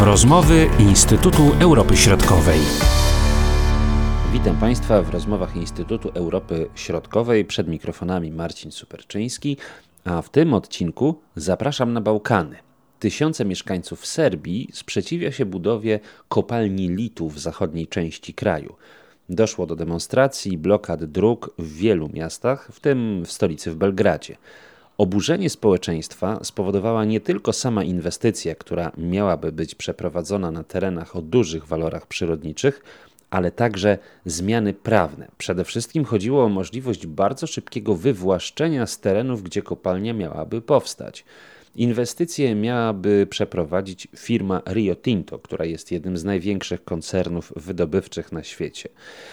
Rozmowy Instytutu Europy Środkowej. Witam Państwa w rozmowach Instytutu Europy Środkowej. Przed mikrofonami Marcin Superczyński, a w tym odcinku zapraszam na Bałkany. Tysiące mieszkańców Serbii sprzeciwia się budowie kopalni litu w zachodniej części kraju. Doszło do demonstracji i blokad dróg w wielu miastach, w tym w stolicy w Belgradzie. Oburzenie społeczeństwa spowodowała nie tylko sama inwestycja, która miałaby być przeprowadzona na terenach o dużych walorach przyrodniczych, ale także zmiany prawne. Przede wszystkim chodziło o możliwość bardzo szybkiego wywłaszczenia z terenów, gdzie kopalnia miałaby powstać. Inwestycje miałaby przeprowadzić firma Rio Tinto, która jest jednym z największych koncernów wydobywczych na świecie.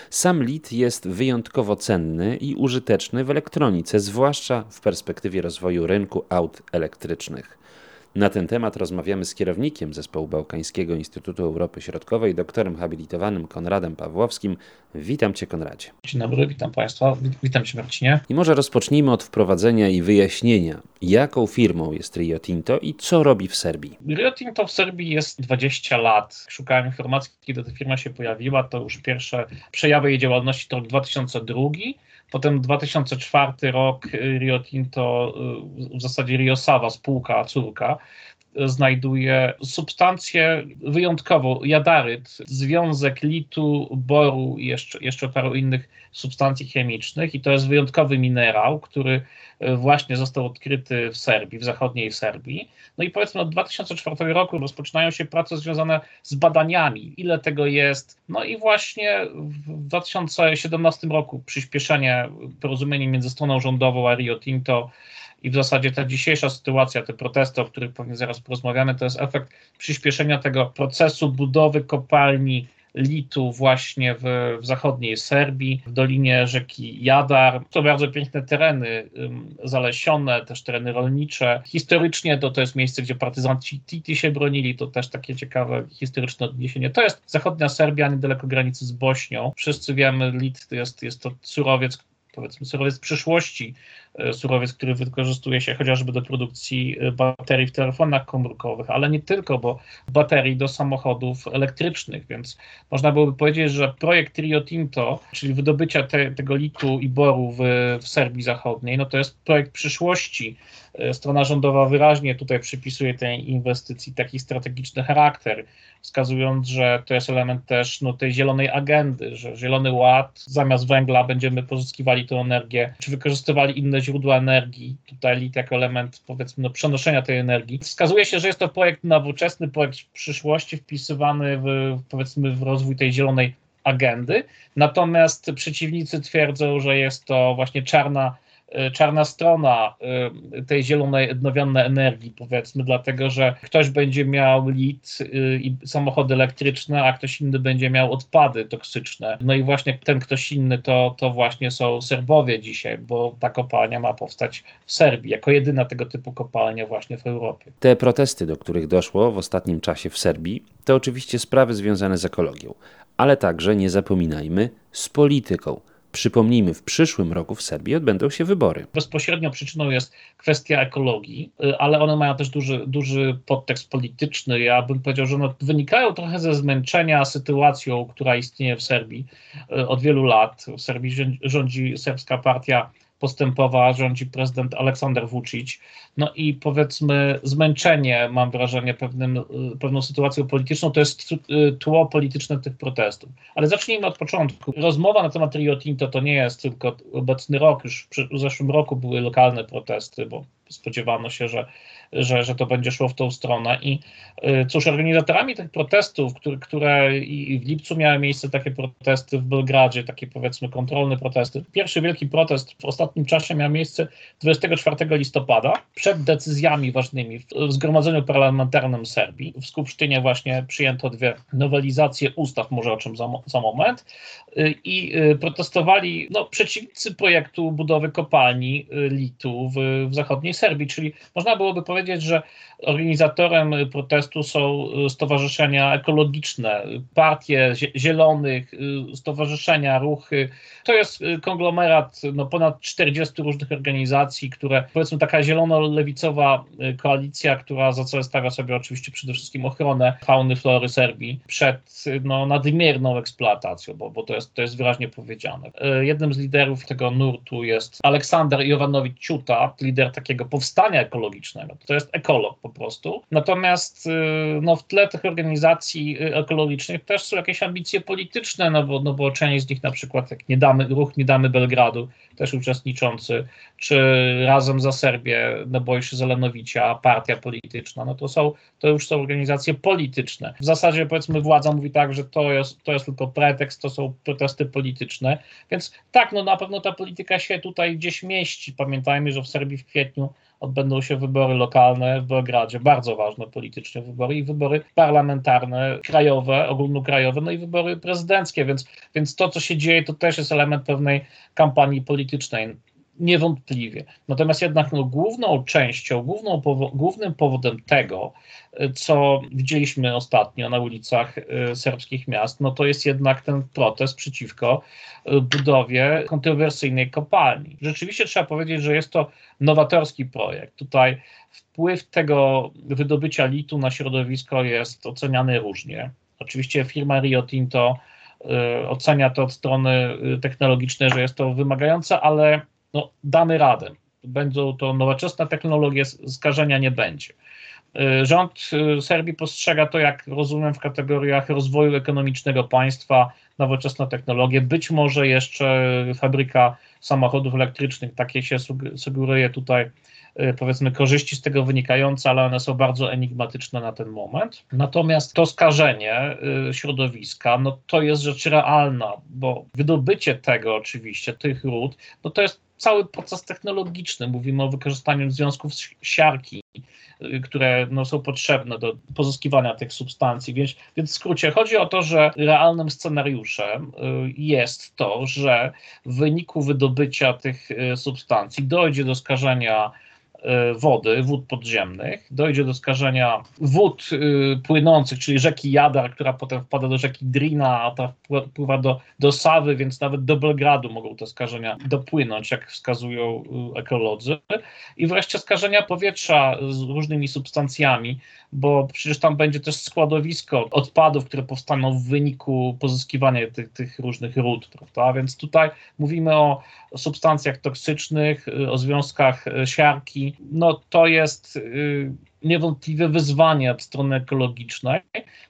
Sam lit jest wyjątkowo cenny i użyteczny w elektronice, zwłaszcza w perspektywie rozwoju rynku aut elektrycznych. Na ten temat rozmawiamy z kierownikiem Zespołu Bałkańskiego Instytutu Europy Środkowej, doktorem habilitowanym Konradem Pawłowskim. Witam Cię, Konradzie. Dzień dobry, witam Państwa. Witam Cię, Marcinie. I może rozpocznijmy od wprowadzenia i wyjaśnienia, jaką firmą jest Rio Tinto i co robi w Serbii. Rio Tinto w Serbii jest 20 lat. Szukałem informacji, kiedy ta firma się pojawiła. To już pierwsze przejawy jej działalności to rok 2002. Potem 2004 rok Rio Tinto, w zasadzie Rio Sava, spółka córka, znajduje substancję wyjątkową, jadaryt, związek litu, boru i jeszcze, jeszcze paru innych substancji chemicznych i to jest wyjątkowy minerał, który e, właśnie został odkryty w Serbii, w zachodniej Serbii. No i powiedzmy od 2004 roku rozpoczynają się prace związane z badaniami, ile tego jest. No i właśnie w 2017 roku przyspieszenie porozumienia między stroną rządową a Rio Tinto i w zasadzie ta dzisiejsza sytuacja, te protesty, o których pewnie zaraz porozmawiamy, to jest efekt przyspieszenia tego procesu budowy kopalni litu właśnie w, w, zachodniej Serbii, w dolinie rzeki Jadar. To bardzo piękne tereny, um, zalesione, też tereny rolnicze. Historycznie to, to jest miejsce, gdzie partyzanci Titi się bronili, to też takie ciekawe historyczne odniesienie. To jest zachodnia Serbia, niedaleko granicy z Bośnią. Wszyscy wiemy, lit to jest, jest to surowiec, powiedzmy surowiec przyszłości, surowiec, który wykorzystuje się chociażby do produkcji e, baterii w telefonach komórkowych, ale nie tylko, bo baterii do samochodów elektrycznych, więc można byłoby powiedzieć, że projekt Rio Tinto, czyli wydobycia te, tego litu i boru w, w Serbii Zachodniej, no to jest projekt przyszłości. E, strona rządowa wyraźnie tutaj przypisuje tej inwestycji taki strategiczny charakter, wskazując, że to jest element też no, tej zielonej agendy, że zielony ład zamiast węgla będziemy pozyskiwali tę energię, czy wykorzystywali inne źródła energii, tutaj jako element powiedzmy no, przenoszenia tej energii. Wskazuje się, że jest to projekt nowoczesny, projekt przyszłości wpisywany w, powiedzmy w rozwój tej zielonej agendy, natomiast przeciwnicy twierdzą, że jest to właśnie czarna czarna strona y, tej zielonej, odnawialnej energii, powiedzmy, dlatego że ktoś będzie miał lit y, i samochody elektryczne, a ktoś inny będzie miał odpady toksyczne. No i właśnie ten ktoś inny to, to właśnie są Serbowie dzisiaj, bo ta kopalnia ma powstać w Serbii, jako jedyna tego typu kopalnia właśnie w Europie. Te protesty, do których doszło w ostatnim czasie w Serbii, to oczywiście sprawy związane z ekologią, ale także, nie zapominajmy, z polityką Przypomnijmy, w przyszłym roku w Serbii odbędą się wybory. Bezpośrednią przyczyną jest kwestia ekologii, y, ale one mają też duży, duży podtekst polityczny. Ja bym powiedział, że one wynikają trochę ze zmęczenia sytuacją, która istnieje w Serbii y, od wielu lat. W Serbii rządzi serbska partia postępowa, rządzi prezydent Aleksander Vucic. No i powiedzmy zmęczenie, mam wrażenie, pewnym, y, pewną sytuacją polityczną, to jest y, tło polityczne tych protestów. Ale zacznijmy od początku. Rozmowa na temat Rio Tinto to nie jest tylko obecny rok, już w zeszłym roku były lokalne protesty, bo spodziewano się, że że, że to będzie szło w tą stronę. I y, cóż, organizatorami tych protestów, które, które i w lipcu miały miejsce takie protesty w Belgradzie, takie powiedzmy kontrolne protesty. Pierwszy wielki protest w ostatnim czasie miał miejsce 24 listopada, przed decyzjami ważnymi w, Zgromadzeniu Parlamentarnym Serbii. W Skupsztynie właśnie przyjęto dwie nowelizacje ustaw, może o czym za, za moment, y, i y, protestowali no, przeciwnicy projektu budowy kopalni litu w, w zachodniej Serbii, czyli można byłoby powiedzieć, powiedzieć, że organizatorem protestu są stowarzyszenia ekologiczne, partie zielonych, stowarzyszenia, ruchy. To jest konglomerat no, ponad 40 różnych organizacji, które powiedzmy taka zielono-lewicowa koalicja, która za cel stawia sobie oczywiście przede wszystkim ochronę fauny, flory Serbii przed no, nadmierną eksploatacją, bo, bo to, jest, to jest wyraźnie powiedziane. Jednym z liderów tego nurtu jest Aleksander Jowanowicz Ciuta, lider takiego powstania ekologicznego. To jest ekolog po prostu. Natomiast y, no, w tle tych organizacji y, ekologicznych też są jakieś ambicje polityczne, no bo, no bo część z nich na przykład jak nie damy, ruch Nie Damy Belgradu, też uczestniczący, czy Razem za Serbię, no bo już Zelenowicia, partia polityczna, no to są, to już są organizacje polityczne. W zasadzie powiedzmy władza mówi tak, że to jest, to jest tylko pretekst, to są protesty polityczne, więc tak, no na pewno ta polityka się tutaj gdzieś mieści. Pamiętajmy, że w Serbii w kwietniu odbędą się wybory lokalne w Belgradzie, bardzo ważne politycznie wybory i wybory parlamentarne, krajowe, ogólnokrajowe, no i wybory prezydenckie, więc, więc to, co się dzieje, to też jest element pewnej kampanii politycznej. Niewątpliwie. Natomiast jednak no, główną częścią, główną powo głównym powodem tego, co widzieliśmy ostatnio na ulicach y, serbskich miast, no to jest jednak ten protest przeciwko y, budowie kontrowersyjnej kopalni. Rzeczywiście trzeba powiedzieć, że jest to nowatorski projekt. Tutaj wpływ tego wydobycia litu na środowisko jest oceniany różnie. Oczywiście firma Rio Tinto y, ocenia to od strony technologicznej, że jest to wymagające, ale no, damy radę. Będą to nowoczesne technologie, skażenia nie będzie. Y, rząd y, Serbii postrzega to, jak rozumiem, w kategoriach rozwoju ekonomicznego państwa, nowoczesne technologie, być może jeszcze fabryka samochodów elektrycznych, takie się sugeruje tutaj y, powiedzmy korzyści z tego wynikające, ale one są bardzo enigmatyczne na ten moment. Natomiast to skażenie środowiska, no to jest rzecz realna, bo wydobycie tego oczywiście, tych ród, no to jest cały proces technologiczny. Mówimy o wykorzystaniu związków siarki, y, które no, są potrzebne do pozyskiwania tych substancji. Więc, więc w skrócie chodzi o to, że realnym scenariuszem y, jest to, że w wyniku wydobycia tych y, substancji dojdzie do skażenia wody, wód podziemnych, dojdzie do skażenia wód y, płynących, czyli rzeki Jadar, która potem wpada do rzeki Drina, a ta wpływa do, do Sawy, więc nawet do Belgradu mogą te skażenia dopłynąć, jak wskazują y, ekolodzy. I wreszcie skażenia powietrza z różnymi substancjami, bo przecież tam będzie też składowisko odpadów, które powstaną w wyniku pozyskiwania tych, tych różnych ród, prawda? Więc tutaj mówimy o substancjach toksycznych, o związkach siarki, no to jest y, niewątpliwe wyzwanie od strony ekologicznej.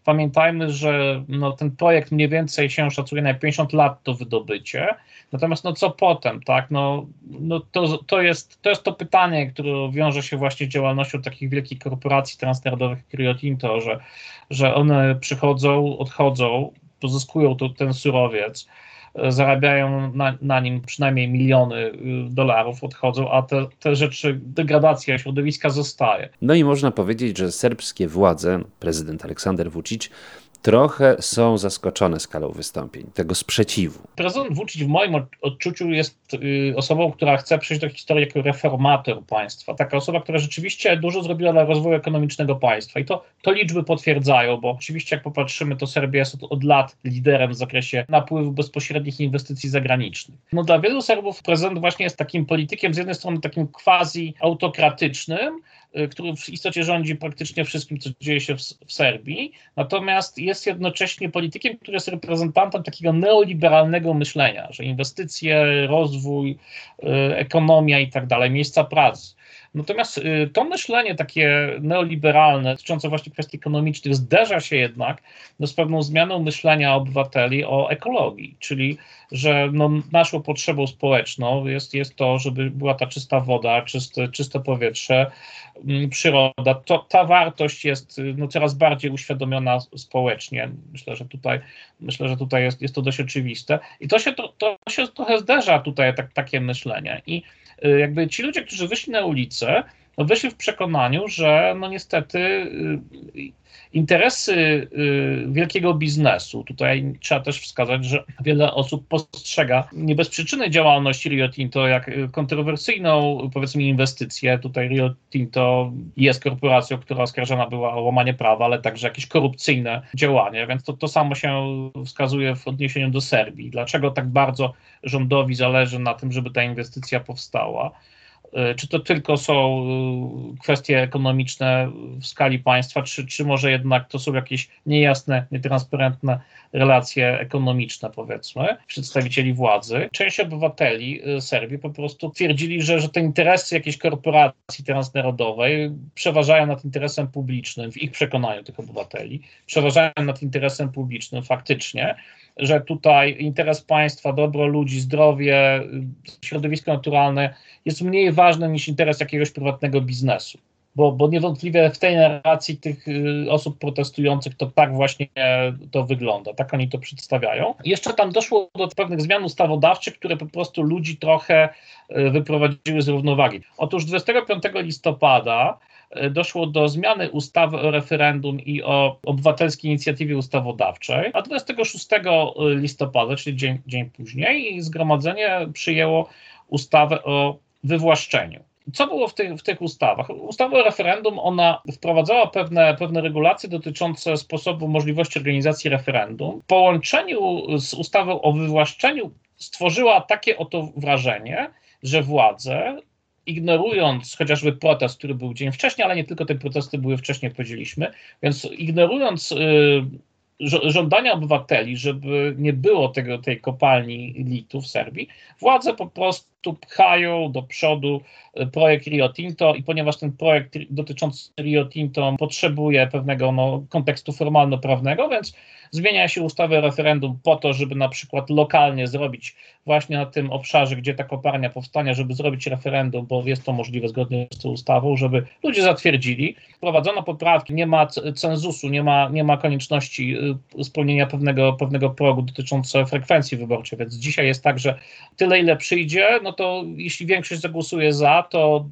Pamiętajmy, że no, ten projekt mniej więcej się szacuje na 50 lat to wydobycie. Natomiast no co potem, tak? No, no to, to, jest, to jest to pytanie, które wiąże się właśnie z działalnością takich wielkich korporacji transnarodowych jak że, że one przychodzą, odchodzą, pozyskują to, ten surowiec, zarabiają na, na nim przynajmniej miliony y, dolarów, odchodzą, a te, te rzeczy, degradacja środowiska zostaje. No i można powiedzieć, że serbskie władze, prezydent Aleksander Vucic, trochę są zaskoczone skalą wystąpień, tego sprzeciwu. Prezydent Vucic w moim odczuciu jest y, osobą, która chce przejść do historii jako reformator państwa. Taka osoba, która rzeczywiście dużo zrobiła dla rozwoju ekonomicznego państwa. I to, to liczby potwierdzają, bo oczywiście jak popatrzymy, to Serbia jest od, od lat liderem w zakresie napływu bezpośrednich inwestycji zagranicznych. No dla wielu Serbów prezydent właśnie jest takim politykiem, z jednej strony takim quasi autokratycznym, który w istocie rządzi praktycznie wszystkim, co dzieje się w, w, Serbii, natomiast jest jednocześnie politykiem, który jest reprezentantem takiego neoliberalnego myślenia, że inwestycje, rozwój, y, ekonomia i tak dalej, miejsca pracy. Natomiast y, to myślenie takie neoliberalne, dotyczące właśnie kwestii ekonomicznych, zderza się jednak no, z pewną zmianą myślenia obywateli o ekologii, czyli że no, naszą potrzebą społeczną jest, jest to, żeby była ta czysta woda, czyste, czyste powietrze, mm, przyroda. To, ta wartość jest no, coraz bardziej uświadomiona społecznie. Myślę, że tutaj, myślę, że tutaj jest, jest to dość oczywiste. I to się, to, to się trochę zderza tutaj tak, takie myślenie. I y, jakby ci ludzie, którzy wyszli na ulicę, no wyszli w przekonaniu, że no niestety y, interesy y, wielkiego biznesu, tutaj trzeba też wskazać, że wiele osób postrzega nie bez przyczyny działalność Rio Tinto jak kontrowersyjną, powiedzmy, inwestycję. Tutaj Rio Tinto jest korporacją, która oskarżona była o łamanie prawa, ale także jakieś korupcyjne działanie, więc to, to samo się wskazuje w odniesieniu do Serbii. Dlaczego tak bardzo rządowi zależy na tym, żeby ta inwestycja powstała? E, czy to tylko są e, kwestie ekonomiczne w skali państwa, czy, czy może jednak to są jakieś niejasne, nietransparentne relacje ekonomiczne, powiedzmy, przedstawicieli władzy? Część obywateli e, Serbii po prostu twierdzili, że, że te interesy jakiejś korporacji transnarodowej przeważają nad interesem publicznym, w ich przekonaniu tych obywateli, przeważają nad interesem publicznym faktycznie że tutaj interes państwa, dobro ludzi, zdrowie, środowisko naturalne jest mniej ważne niż interes jakiegoś prywatnego biznesu. Bo, bo niewątpliwie w tej narracji tych y, osób protestujących to tak właśnie to wygląda, tak oni to przedstawiają. Jeszcze tam doszło do pewnych zmian ustawodawczych, które po prostu ludzi trochę y, wyprowadziły z równowagi. Otóż 25 listopada doszło do zmiany ustawy o referendum i o obywatelskiej inicjatywie ustawodawczej, a 26 listopada, czyli dzień, dzień później, zgromadzenie przyjęło ustawę o wywłaszczeniu. Co było w tych, w tych ustawach? Ustawa o referendum, ona wprowadzała pewne, pewne regulacje dotyczące sposobu możliwości organizacji referendum. W połączeniu z ustawą o wywłaszczeniu stworzyła takie oto wrażenie, że władze ignorując chociażby protest, który był dzień wcześniej, ale nie tylko te protesty były wcześniej, powiedzieliśmy, więc ignorując y, żądania obywateli, żeby nie było tego, tej kopalni litu w Serbii, władze po prostu pchają do przodu e, projekt Rio Tinto i ponieważ ten projekt dotyczący Rio Tinto potrzebuje pewnego no, kontekstu formalno-prawnego, więc zmienia się ustawę referendum po to, żeby na przykład lokalnie zrobić właśnie na tym obszarze, gdzie ta kopalnia powstanie, żeby zrobić referendum, bo jest to możliwe zgodnie z tą ustawą, żeby ludzie zatwierdzili. Wprowadzono poprawki, nie ma cenzusu, nie ma, nie ma konieczności y, spełnienia pewnego, pewnego progu dotyczącego frekwencji wyborczej, więc dzisiaj jest tak, że tyle ile przyjdzie, no to jeśli większość zagłosuje za, to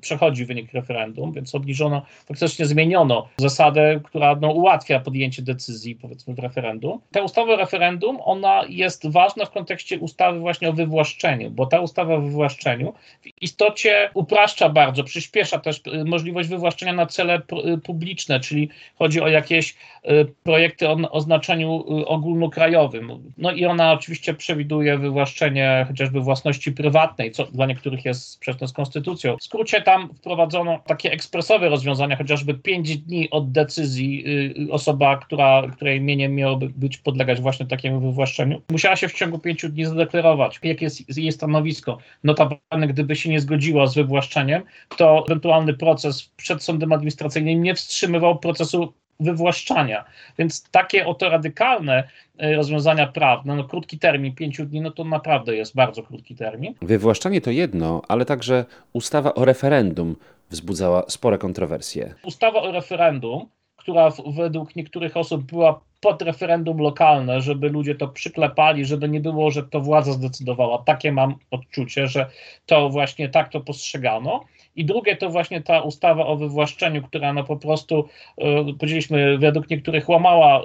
przechodzi wynik referendum, więc obniżono, faktycznie zmieniono zasadę, która no, ułatwia podjęcie decyzji, powiedzmy, w referendum. Ta ustawa o referendum, ona jest ważna w kontekście ustawy właśnie o wywłaszczeniu, bo ta ustawa o wywłaszczeniu w istocie upraszcza bardzo, przyspiesza też y, możliwość wywłaszczenia na cele y, publiczne, czyli chodzi o jakieś y, projekty o, o znaczeniu ogólnokrajowym. No i ona oczywiście przewiduje wywłaszczenie chociażby własności prywatnej, co dla niektórych jest sprzeczne z konstytucją. W skrócie tam wprowadzono takie ekspresowe rozwiązania, chociażby 5 dni od decyzji y, osoba, która, której mieniem miałoby być podlegać właśnie takiemu wywłaszczeniu, musiała się w ciągu 5 dni zadeklarować, jakie jest jej stanowisko. Notabene, gdyby się nie zgodziła z wywłaszczeniem, to ewentualny proces przed sądem administracyjnym nie wstrzymywał procesu wywłaszczania. Więc takie oto radykalne e, rozwiązania prawne, no krótki termin, pięciu dni, no to naprawdę jest bardzo krótki termin. Wywłaszczanie to jedno, ale także ustawa o referendum wzbudzała spore kontrowersje. Ustawa o referendum, która według niektórych osób była pod referendum lokalne, żeby ludzie to przyklepali, żeby nie było, że to władza zdecydowała. Takie mam odczucie, że to właśnie tak to postrzegano. I drugie to właśnie ta ustawa o wywłaszczeniu, która no po prostu, e, powiedzieliśmy, według niektórych łamała e,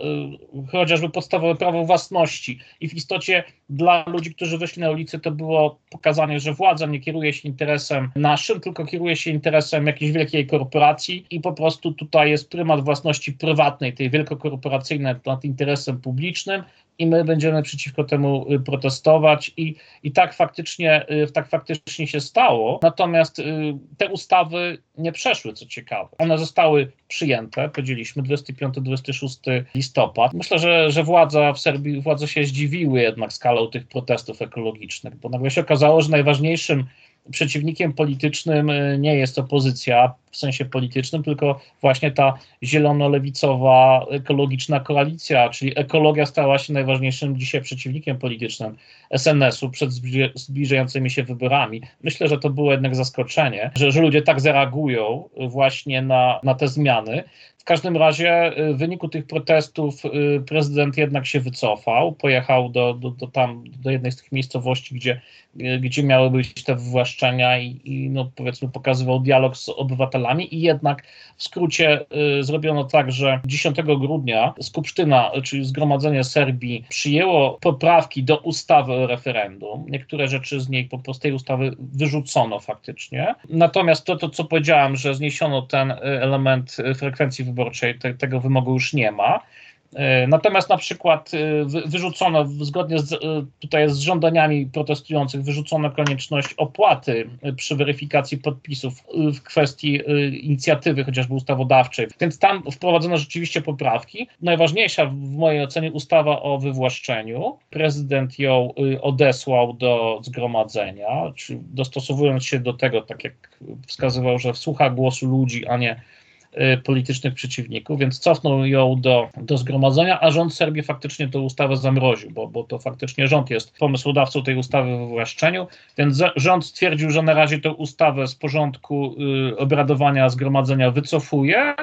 chociażby podstawowe prawo własności. I w istocie dla ludzi, którzy wyszli na ulicę, to było pokazanie, że władza nie kieruje się interesem naszym, tylko kieruje się interesem jakiejś wielkiej korporacji i po prostu tutaj jest prymat własności prywatnej, tej wielkokorporacyjnej nad interesem publicznym i my będziemy przeciwko temu y, protestować i, i tak, faktycznie, y, tak faktycznie się stało. Natomiast y, te ustawy nie przeszły, co ciekawe. One zostały przyjęte, powiedzieliśmy, 25-26 listopad. Myślę, że, że władza w Serbii, władze się zdziwiły jednak skalą tych protestów ekologicznych, bo nagle się okazało, że najważniejszym przeciwnikiem politycznym nie jest opozycja, w sensie politycznym, tylko właśnie ta zielono-lewicowa ekologiczna koalicja, czyli ekologia stała się najważniejszym dzisiaj przeciwnikiem politycznym SNS-u przed zbliżającymi się wyborami. Myślę, że to było jednak zaskoczenie, że, że ludzie tak zareagują właśnie na, na te zmiany. W każdym razie y, w wyniku tych protestów y, prezydent jednak się wycofał, pojechał do, do, do tam, do jednej z tych miejscowości, gdzie, y, gdzie miały być te i, i no, powiedzmy pokazywał dialog z obywatelami i jednak w skrócie y, zrobiono tak, że 10 grudnia Skupsztyna, czyli Zgromadzenie Serbii przyjęło poprawki do ustawy o referendum. Niektóre rzeczy z niej po prostu tej ustawy wyrzucono faktycznie. Natomiast to, to co powiedziałem, że zniesiono ten element frekwencji wyborczej, te, tego wymogu już nie ma. E, natomiast na przykład e, wyrzucono, zgodnie z, e, tutaj z żądaniami protestujących, wyrzucono konieczność opłaty przy weryfikacji podpisów w kwestii inicjatywy chociażby ustawodawczej. Więc tam wprowadzono rzeczywiście poprawki. Najważniejsza w mojej ocenie ustawa o wywłaszczeniu. Prezydent ją odesłał do zgromadzenia, dostosowując się do tego, tak jak wskazywał, że słucha głosu ludzi, a nie politycznych przeciwników, więc cofnął ją do, do zgromadzenia, a rząd Serbii faktycznie tę ustawę zamroził, bo, bo to faktycznie rząd jest pomysłodawcą tej ustawy w wywłaszczeniu, więc rząd stwierdził, że na razie tę ustawę z porządku y, obradowania zgromadzenia wycofuje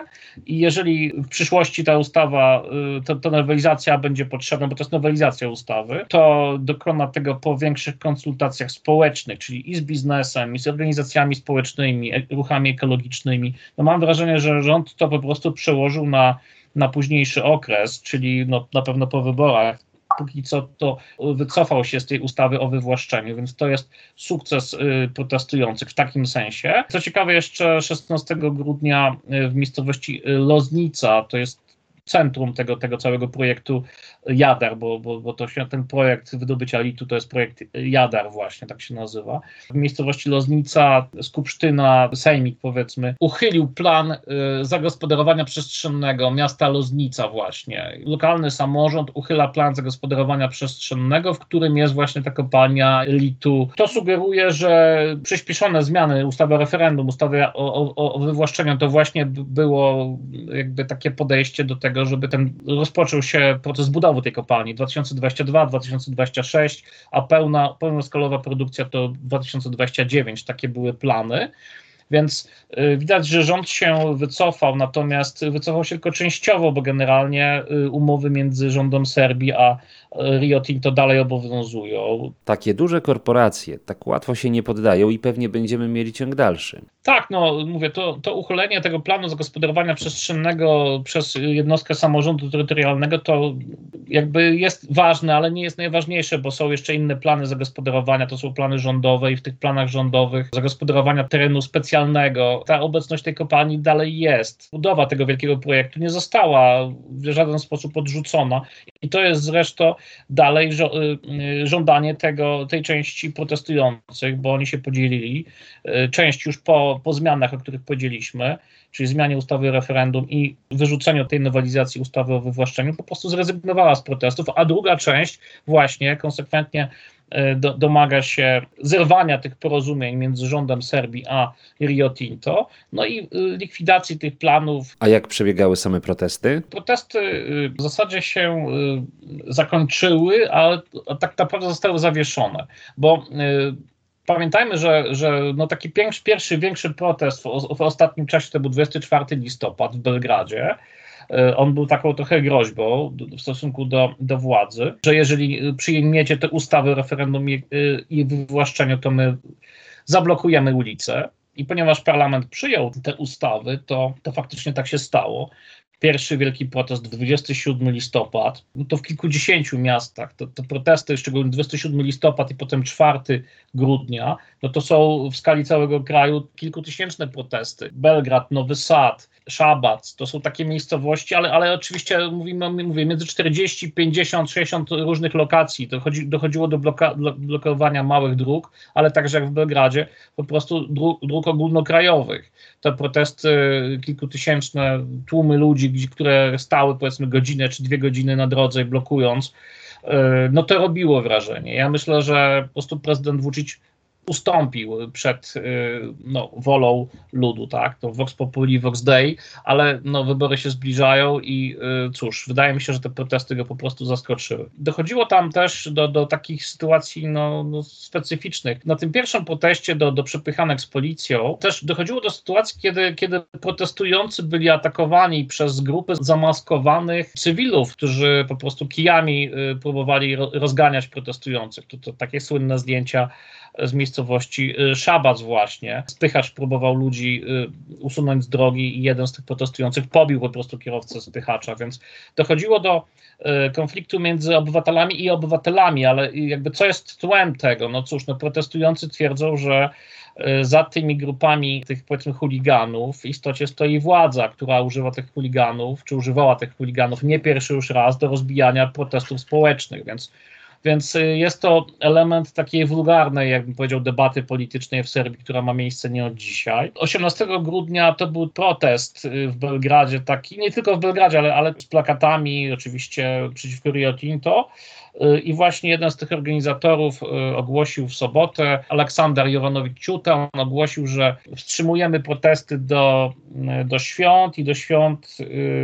i jeżeli w przyszłości ta ustawa, y, to, to nowelizacja będzie potrzebna, bo to jest nowelizacja ustawy, to dokona tego po większych konsultacjach społecznych, czyli i z biznesem, i z organizacjami społecznymi, e, ruchami ekologicznymi. No mam wrażenie, że rząd to po prostu przełożył na, na późniejszy okres, czyli no, na pewno po wyborach. Póki co to wycofał się z tej ustawy o wywłaszczeniu, więc to jest sukces y, protestujących w takim sensie. Co ciekawe, jeszcze 16 grudnia y, w miejscowości Loznica, to jest centrum tego, tego całego projektu Jadar, bo, bo, bo to się, ten projekt wydobycia litu to jest projekt Jadar właśnie, tak się nazywa. W miejscowości Loznica, Skupsztyna, Sejmik powiedzmy, uchylił plan y, zagospodarowania przestrzennego miasta Loznica właśnie. Lokalny samorząd uchyla plan zagospodarowania przestrzennego, w którym jest właśnie ta kopalnia litu. To sugeruje, że przyspieszone zmiany ustawy o referendum, ustawy o, o, o wywłaszczeniu, to właśnie było jakby takie podejście do tego, żeby ten rozpoczął się proces budowy tej kopalni 2022-2026, a pełna, pełnoskalowa produkcja to 2029. Takie były plany. Więc y, widać, że rząd się wycofał, natomiast wycofał się tylko częściowo, bo generalnie y, umowy między rządem Serbii a Rio Tinto dalej obowiązują. Takie duże korporacje tak łatwo się nie poddają i pewnie będziemy mieli ciąg dalszy. Tak, no mówię, to, to uchylenie tego planu zagospodarowania przestrzennego przez jednostkę samorządu terytorialnego to jakby jest ważne, ale nie jest najważniejsze, bo są jeszcze inne plany zagospodarowania, to są plany rządowe i w tych planach rządowych zagospodarowania terenu specjalnego, ta obecność tej kopalni dalej jest. Budowa tego wielkiego projektu nie została w żaden sposób odrzucona i to jest zresztą dalej y, y, żądanie tego, tej części protestujących, bo oni się podzielili. Y, część już po, po zmianach, o których powiedzieliśmy, czyli zmianie ustawy o referendum i wyrzuceniu tej nowelizacji ustawy o wywłaszczeniu, po prostu zrezygnowała z protestów, a druga część właśnie konsekwentnie E, do, domaga się zerwania tych porozumień między rządem Serbii a Rio Tinto, no i e, likwidacji tych planów. A jak przebiegały same protesty? Protesty e, w zasadzie się zakończyły, ale tak naprawdę zostały zawieszone, bo pamiętajmy, że, że no taki pierwszy, większy protest w, w ostatnim czasie to był 24 listopad w Belgradzie, E, on był taką trochę groźbą w stosunku do, do władzy, że jeżeli przyjmiecie te ustawy o referendum i, i wywłaszczeniu, to my zablokujemy ulicę. I ponieważ parlament przyjął te ustawy, to, to faktycznie tak się stało pierwszy wielki protest 27 listopad, no to w kilkudziesięciu miastach, to, to protesty, szczególnie 27 listopad i potem 4 grudnia, no to są w skali całego kraju kilkutysięczne protesty. Belgrad, Nowy Sad, Szabac, to są takie miejscowości, ale, ale oczywiście mówimy, mówię, między 40, 50, 60 różnych lokacji. Dochodzi, dochodziło do bloka, blokowania małych dróg, ale także jak w Belgradzie, po prostu dróg, dróg ogólnokrajowych. Te protesty kilkutysięczne, tłumy ludzi, które stały powiedzmy godzinę czy dwie godziny na drodze blokując, e, no to robiło wrażenie. Ja myślę, że po prostu prezydent Vucic ustąpił przed y, no, wolą ludu, tak? To Vox Populi, Vox Dei, ale no, wybory się zbliżają i y, cóż, wydaje mi się, że te protesty go po prostu zaskoczyły. Dochodziło tam też do, do takich sytuacji no, no specyficznych. Na tym pierwszym proteście do, do przepychanek z policją też dochodziło do sytuacji, kiedy, kiedy protestujący byli atakowani przez grupy zamaskowanych cywilów, którzy po prostu kijami y, próbowali rozganiać protestujących. To, to takie słynne zdjęcia z miejscowości y, Szabac właśnie. Spychacz próbował ludzi y, usunąć z drogi i jeden z tych protestujących pobił po prostu kierowcę spychacza, więc dochodziło do y, konfliktu między obywatelami i obywatelami, ale jakby co jest tłem tego? No cóż, no protestujący twierdzą, że za tymi grupami tych powiedzmy chuliganów w istocie stoi władza, która używa tych chuliganów, czy używała tych chuliganów nie pierwszy już raz do rozbijania protestów społecznych, więc więc y, jest to element takiej wulgarnej, jakbym powiedział, debaty politycznej w Serbii, która ma miejsce nie od dzisiaj. 18 grudnia to był protest y, w Belgradzie, taki nie tylko w Belgradzie, ale, ale z plakatami oczywiście przeciwko Rio Tinto. Y, I właśnie jeden z tych organizatorów ogłosił w sobotę, Aleksander Jowanowicz-Ciuta, on ogłosił, że wstrzymujemy protesty do, do świąt i do świąt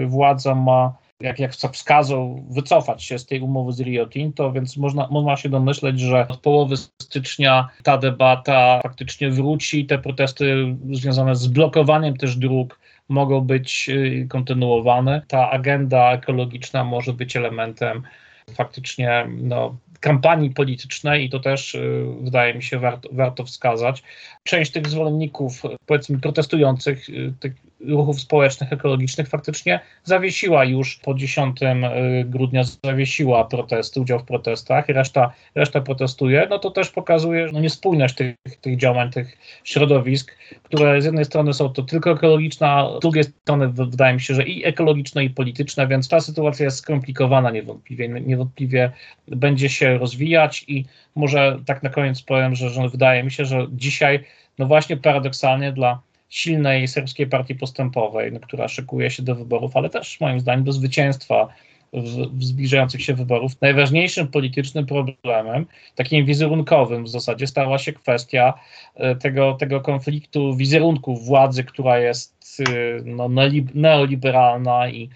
władza ma jak, jak wskazał, wycofać się z tej umowy z Rio Tinto, więc można, można się domyśleć, że od połowy stycznia ta debata faktycznie wróci, te protesty związane z blokowaniem też dróg mogą być y, kontynuowane. Ta agenda ekologiczna może być elementem faktycznie no, kampanii politycznej i to też y, wydaje mi się warto, warto wskazać. Część tych zwolenników, powiedzmy protestujących, y, tych ruchów społecznych, ekologicznych faktycznie zawiesiła już po 10 y, grudnia, zawiesiła protesty, udział w protestach, reszta, reszta protestuje, no to też pokazuje no, niespójność tych, tych działań, tych środowisk, które z jednej strony są to tylko ekologiczne, a z drugiej strony wydaje mi się, że i ekologiczne, i polityczne, więc ta sytuacja jest skomplikowana niewątpliwie. Niewątpliwie będzie się rozwijać i może tak na koniec powiem, że, że wydaje mi się, że dzisiaj, no właśnie paradoksalnie dla silnej serbskiej partii postępowej, no, która szykuje się do wyborów, ale też moim zdaniem do zwycięstwa w, w zbliżających się wyborów. Najważniejszym politycznym problemem, takim wizerunkowym w zasadzie, stała się kwestia e, tego, tego konfliktu wizerunku władzy, która jest e, no, neoliberalna i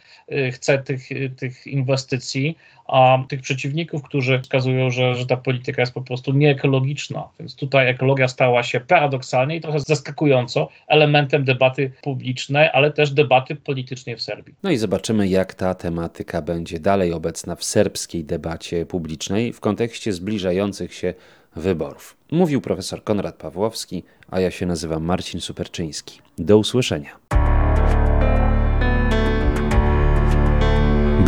chce tych, tych inwestycji, a tych przeciwników, którzy wskazują, że, że ta polityka jest po prostu nieekologiczna. Więc tutaj ekologia stała się paradoksalnie i trochę zaskakująco elementem debaty publicznej, ale też debaty politycznej w Serbii. No i zobaczymy, jak ta tematyka będzie dalej obecna w serbskiej debacie publicznej w kontekście zbliżających się wyborów. Mówił profesor Konrad Pawłowski, a ja się nazywam Marcin Superczyński. Do usłyszenia.